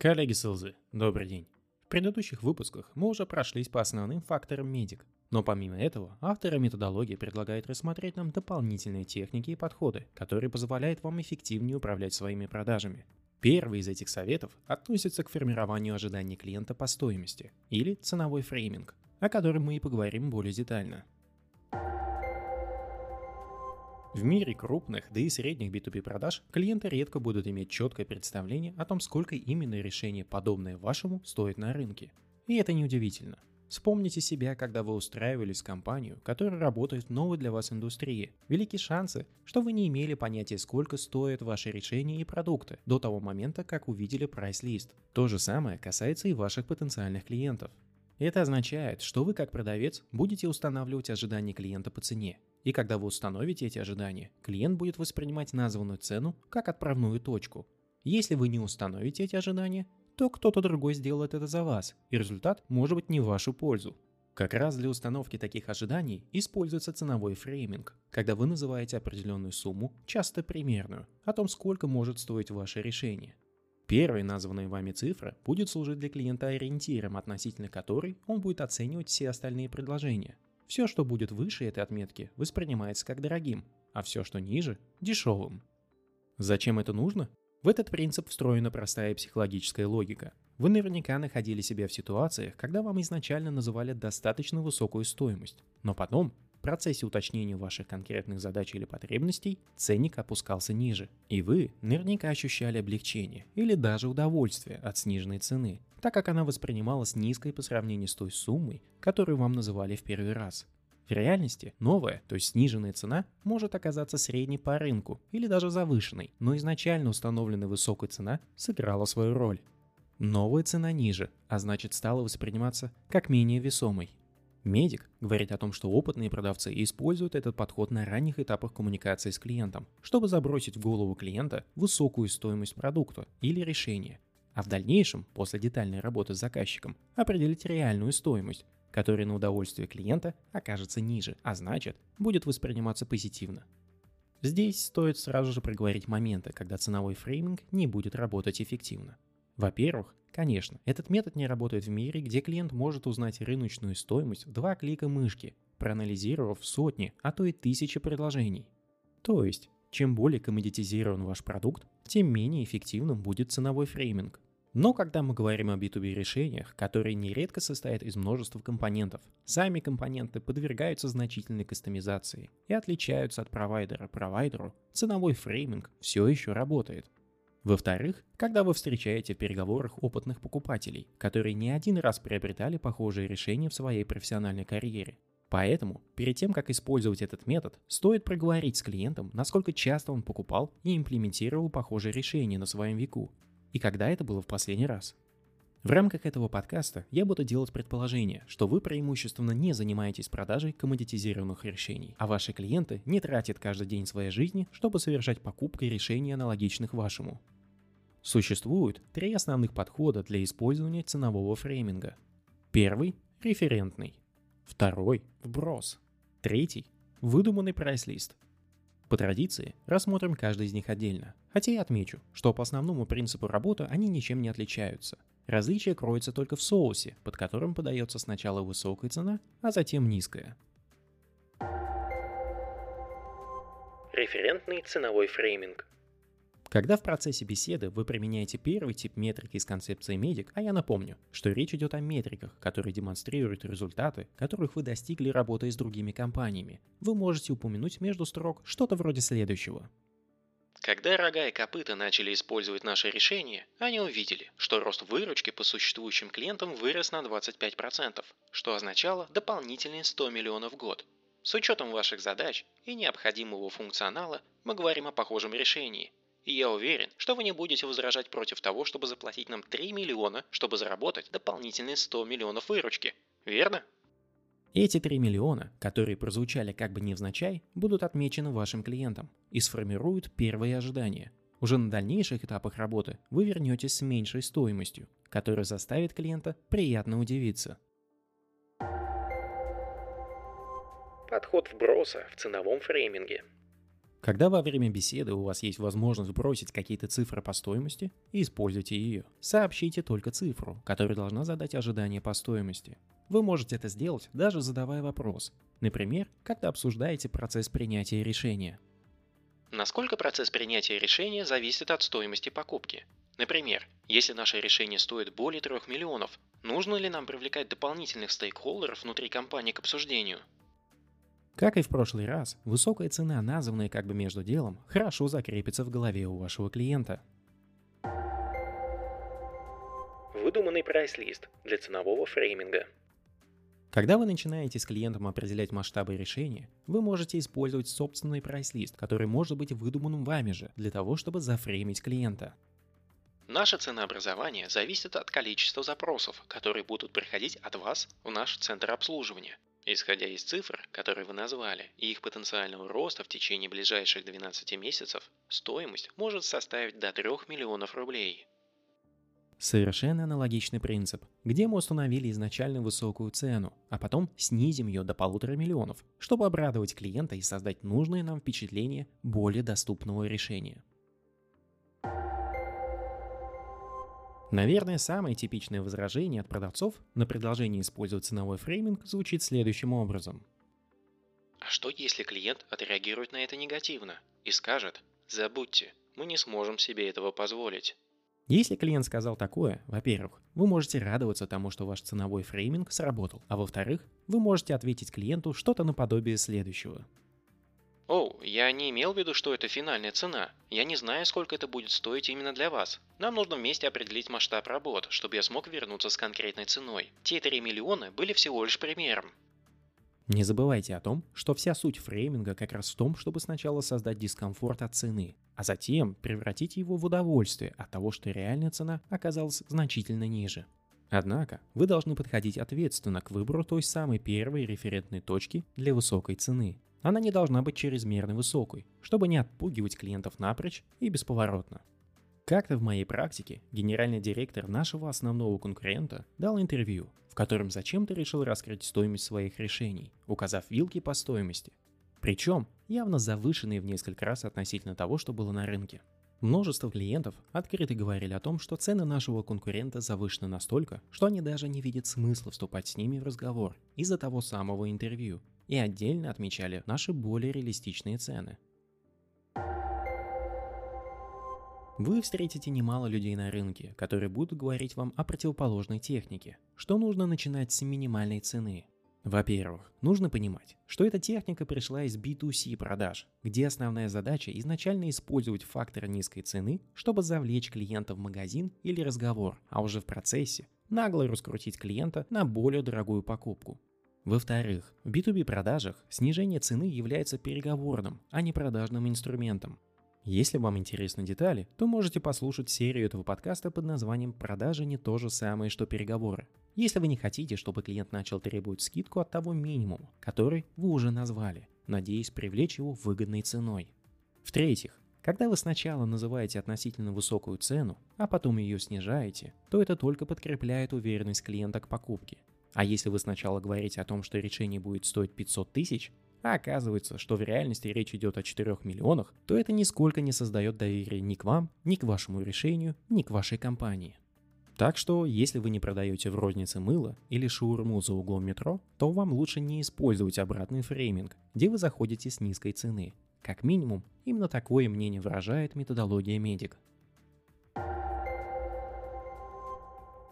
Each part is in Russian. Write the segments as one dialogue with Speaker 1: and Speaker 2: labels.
Speaker 1: Коллеги Сылзы, добрый день. В предыдущих выпусках мы уже прошлись по основным факторам медик, но помимо этого авторы методологии предлагают рассмотреть нам дополнительные техники и подходы, которые позволяют вам эффективнее управлять своими продажами. Первый из этих советов относится к формированию ожиданий клиента по стоимости, или ценовой фрейминг, о котором мы и поговорим более детально. В мире крупных, да и средних B2B продаж клиенты редко будут иметь четкое представление о том, сколько именно решение, подобное вашему, стоит на рынке. И это неудивительно. Вспомните себя, когда вы устраивались в компанию, которая работает в новой для вас индустрии. Велики шансы, что вы не имели понятия, сколько стоят ваши решения и продукты до того момента, как увидели прайс-лист. То же самое касается и ваших потенциальных клиентов. Это означает, что вы как продавец будете устанавливать ожидания клиента по цене. И когда вы установите эти ожидания, клиент будет воспринимать названную цену как отправную точку. Если вы не установите эти ожидания, то кто-то другой сделает это за вас, и результат может быть не в вашу пользу. Как раз для установки таких ожиданий используется ценовой фрейминг, когда вы называете определенную сумму, часто примерную, о том, сколько может стоить ваше решение. Первая названная вами цифра будет служить для клиента ориентиром, относительно которой он будет оценивать все остальные предложения. Все, что будет выше этой отметки, воспринимается как дорогим, а все, что ниже – дешевым. Зачем это нужно? В этот принцип встроена простая психологическая логика. Вы наверняка находили себя в ситуациях, когда вам изначально называли достаточно высокую стоимость, но потом в процессе уточнения ваших конкретных задач или потребностей ценник опускался ниже, и вы наверняка ощущали облегчение или даже удовольствие от сниженной цены, так как она воспринималась низкой по сравнению с той суммой, которую вам называли в первый раз. В реальности новая, то есть сниженная цена, может оказаться средней по рынку или даже завышенной, но изначально установленная высокая цена сыграла свою роль. Новая цена ниже, а значит стала восприниматься как менее весомой. Медик говорит о том, что опытные продавцы используют этот подход на ранних этапах коммуникации с клиентом, чтобы забросить в голову клиента высокую стоимость продукта или решения, а в дальнейшем, после детальной работы с заказчиком, определить реальную стоимость, которая на удовольствие клиента окажется ниже, а значит, будет восприниматься позитивно. Здесь стоит сразу же проговорить моменты, когда ценовой фрейминг не будет работать эффективно. Во-первых, Конечно, этот метод не работает в мире, где клиент может узнать рыночную стоимость в два клика мышки, проанализировав сотни, а то и тысячи предложений. То есть, чем более коммодитизирован ваш продукт, тем менее эффективным будет ценовой фрейминг. Но когда мы говорим о B2B решениях, которые нередко состоят из множества компонентов, сами компоненты подвергаются значительной кастомизации и отличаются от провайдера провайдеру, ценовой фрейминг все еще работает. Во-вторых, когда вы встречаете в переговорах опытных покупателей, которые не один раз приобретали похожие решения в своей профессиональной карьере. Поэтому, перед тем, как использовать этот метод, стоит проговорить с клиентом, насколько часто он покупал и имплементировал похожие решения на своем веку, и когда это было в последний раз. В рамках этого подкаста я буду делать предположение, что вы преимущественно не занимаетесь продажей коммодитизированных решений, а ваши клиенты не тратят каждый день своей жизни, чтобы совершать покупки решений аналогичных вашему. Существует три основных подхода для использования ценового фрейминга. Первый – референтный. Второй – вброс. Третий – выдуманный прайс-лист. По традиции рассмотрим каждый из них отдельно, хотя я отмечу, что по основному принципу работы они ничем не отличаются – Различие кроется только в соусе, под которым подается сначала высокая цена, а затем низкая. Референтный ценовой фрейминг. Когда в процессе беседы вы применяете первый тип метрики из концепции медик, а я напомню, что речь идет о метриках, которые демонстрируют результаты, которых вы достигли работая с другими компаниями, вы можете упомянуть между строк что-то вроде следующего.
Speaker 2: Когда рога и копыта начали использовать наше решение, они увидели, что рост выручки по существующим клиентам вырос на 25%, что означало дополнительные 100 миллионов в год. С учетом ваших задач и необходимого функционала мы говорим о похожем решении. И я уверен, что вы не будете возражать против того, чтобы заплатить нам 3 миллиона, чтобы заработать дополнительные 100 миллионов выручки. Верно?
Speaker 1: Эти 3 миллиона, которые прозвучали как бы невзначай, будут отмечены вашим клиентом и сформируют первые ожидания. Уже на дальнейших этапах работы вы вернетесь с меньшей стоимостью, которая заставит клиента приятно удивиться.
Speaker 2: Подход вброса в ценовом фрейминге.
Speaker 1: Когда во время беседы у вас есть возможность бросить какие-то цифры по стоимости, используйте ее. Сообщите только цифру, которая должна задать ожидание по стоимости. Вы можете это сделать, даже задавая вопрос. Например, когда обсуждаете процесс принятия решения.
Speaker 2: Насколько процесс принятия решения зависит от стоимости покупки? Например, если наше решение стоит более 3 миллионов, нужно ли нам привлекать дополнительных стейкхолдеров внутри компании к обсуждению?
Speaker 1: Как и в прошлый раз, высокая цена, названная как бы между делом, хорошо закрепится в голове у вашего клиента.
Speaker 2: Выдуманный прайс-лист для ценового фрейминга.
Speaker 1: Когда вы начинаете с клиентом определять масштабы решения, вы можете использовать собственный прайс-лист, который может быть выдуманным вами же, для того, чтобы зафреймить клиента.
Speaker 2: Наше ценообразование зависит от количества запросов, которые будут приходить от вас в наш центр обслуживания – Исходя из цифр, которые вы назвали, и их потенциального роста в течение ближайших 12 месяцев, стоимость может составить до 3 миллионов рублей.
Speaker 1: Совершенно аналогичный принцип, где мы установили изначально высокую цену, а потом снизим ее до полутора миллионов, чтобы обрадовать клиента и создать нужное нам впечатление более доступного решения. Наверное, самое типичное возражение от продавцов на предложение использовать ценовой фрейминг звучит следующим образом.
Speaker 2: А что если клиент отреагирует на это негативно и скажет «забудьте, мы не сможем себе этого позволить»?
Speaker 1: Если клиент сказал такое, во-первых, вы можете радоваться тому, что ваш ценовой фрейминг сработал, а во-вторых, вы можете ответить клиенту что-то наподобие следующего –
Speaker 2: я не имел в виду, что это финальная цена. Я не знаю, сколько это будет стоить именно для вас. Нам нужно вместе определить масштаб работ, чтобы я смог вернуться с конкретной ценой. Те 3 миллиона были всего лишь примером.
Speaker 1: Не забывайте о том, что вся суть фрейминга как раз в том, чтобы сначала создать дискомфорт от цены, а затем превратить его в удовольствие от того, что реальная цена оказалась значительно ниже. Однако, вы должны подходить ответственно к выбору той самой первой референтной точки для высокой цены, она не должна быть чрезмерно высокой, чтобы не отпугивать клиентов напрочь и бесповоротно. Как-то в моей практике генеральный директор нашего основного конкурента дал интервью, в котором зачем-то решил раскрыть стоимость своих решений, указав вилки по стоимости. Причем явно завышенные в несколько раз относительно того, что было на рынке. Множество клиентов открыто говорили о том, что цены нашего конкурента завышены настолько, что они даже не видят смысла вступать с ними в разговор из-за того самого интервью, и отдельно отмечали наши более реалистичные цены. Вы встретите немало людей на рынке, которые будут говорить вам о противоположной технике, что нужно начинать с минимальной цены. Во-первых, нужно понимать, что эта техника пришла из B2C продаж, где основная задача изначально использовать фактор низкой цены, чтобы завлечь клиента в магазин или разговор, а уже в процессе нагло раскрутить клиента на более дорогую покупку. Во-вторых, в B2B продажах снижение цены является переговорным, а не продажным инструментом. Если вам интересны детали, то можете послушать серию этого подкаста под названием «Продажи не то же самое, что переговоры». Если вы не хотите, чтобы клиент начал требовать скидку от того минимума, который вы уже назвали, надеясь привлечь его выгодной ценой. В-третьих, когда вы сначала называете относительно высокую цену, а потом ее снижаете, то это только подкрепляет уверенность клиента к покупке, а если вы сначала говорите о том, что решение будет стоить 500 тысяч, а оказывается, что в реальности речь идет о 4 миллионах, то это нисколько не создает доверия ни к вам, ни к вашему решению, ни к вашей компании. Так что, если вы не продаете в рознице мыло или шаурму за углом метро, то вам лучше не использовать обратный фрейминг, где вы заходите с низкой цены. Как минимум, именно такое мнение выражает методология медик.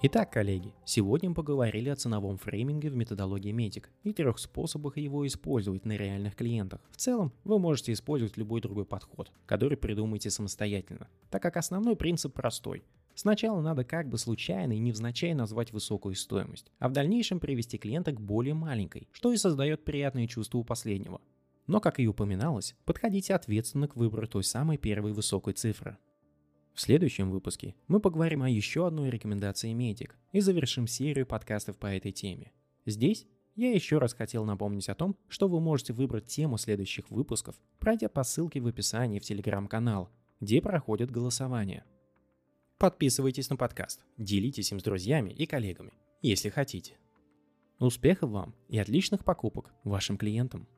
Speaker 1: Итак, коллеги, сегодня мы поговорили о ценовом фрейминге в методологии Метик и трех способах его использовать на реальных клиентах. В целом, вы можете использовать любой другой подход, который придумаете самостоятельно, так как основной принцип простой. Сначала надо как бы случайно и невзначай назвать высокую стоимость, а в дальнейшем привести клиента к более маленькой, что и создает приятные чувства у последнего. Но, как и упоминалось, подходите ответственно к выбору той самой первой высокой цифры. В следующем выпуске мы поговорим о еще одной рекомендации медик и завершим серию подкастов по этой теме. Здесь я еще раз хотел напомнить о том, что вы можете выбрать тему следующих выпусков, пройдя по ссылке в описании в телеграм-канал, где проходит голосование. Подписывайтесь на подкаст, делитесь им с друзьями и коллегами, если хотите. Успехов вам и отличных покупок вашим клиентам!